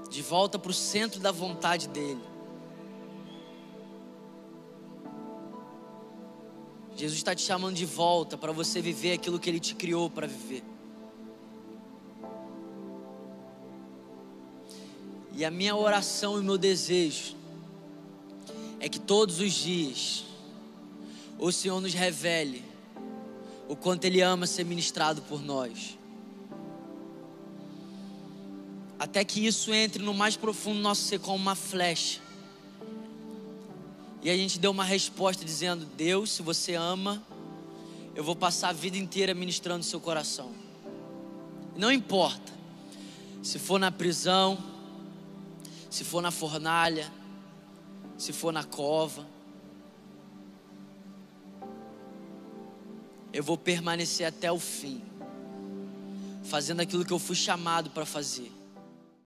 De volta para o centro da vontade dEle. Jesus está te chamando de volta para você viver aquilo que Ele te criou para viver. E a minha oração e o meu desejo é que todos os dias o Senhor nos revele o quanto Ele ama ser ministrado por nós. Até que isso entre no mais profundo do nosso ser como uma flecha. E a gente deu uma resposta dizendo: Deus, se você ama, eu vou passar a vida inteira ministrando seu coração. Não importa se for na prisão, se for na fornalha, se for na cova, eu vou permanecer até o fim, fazendo aquilo que eu fui chamado para fazer.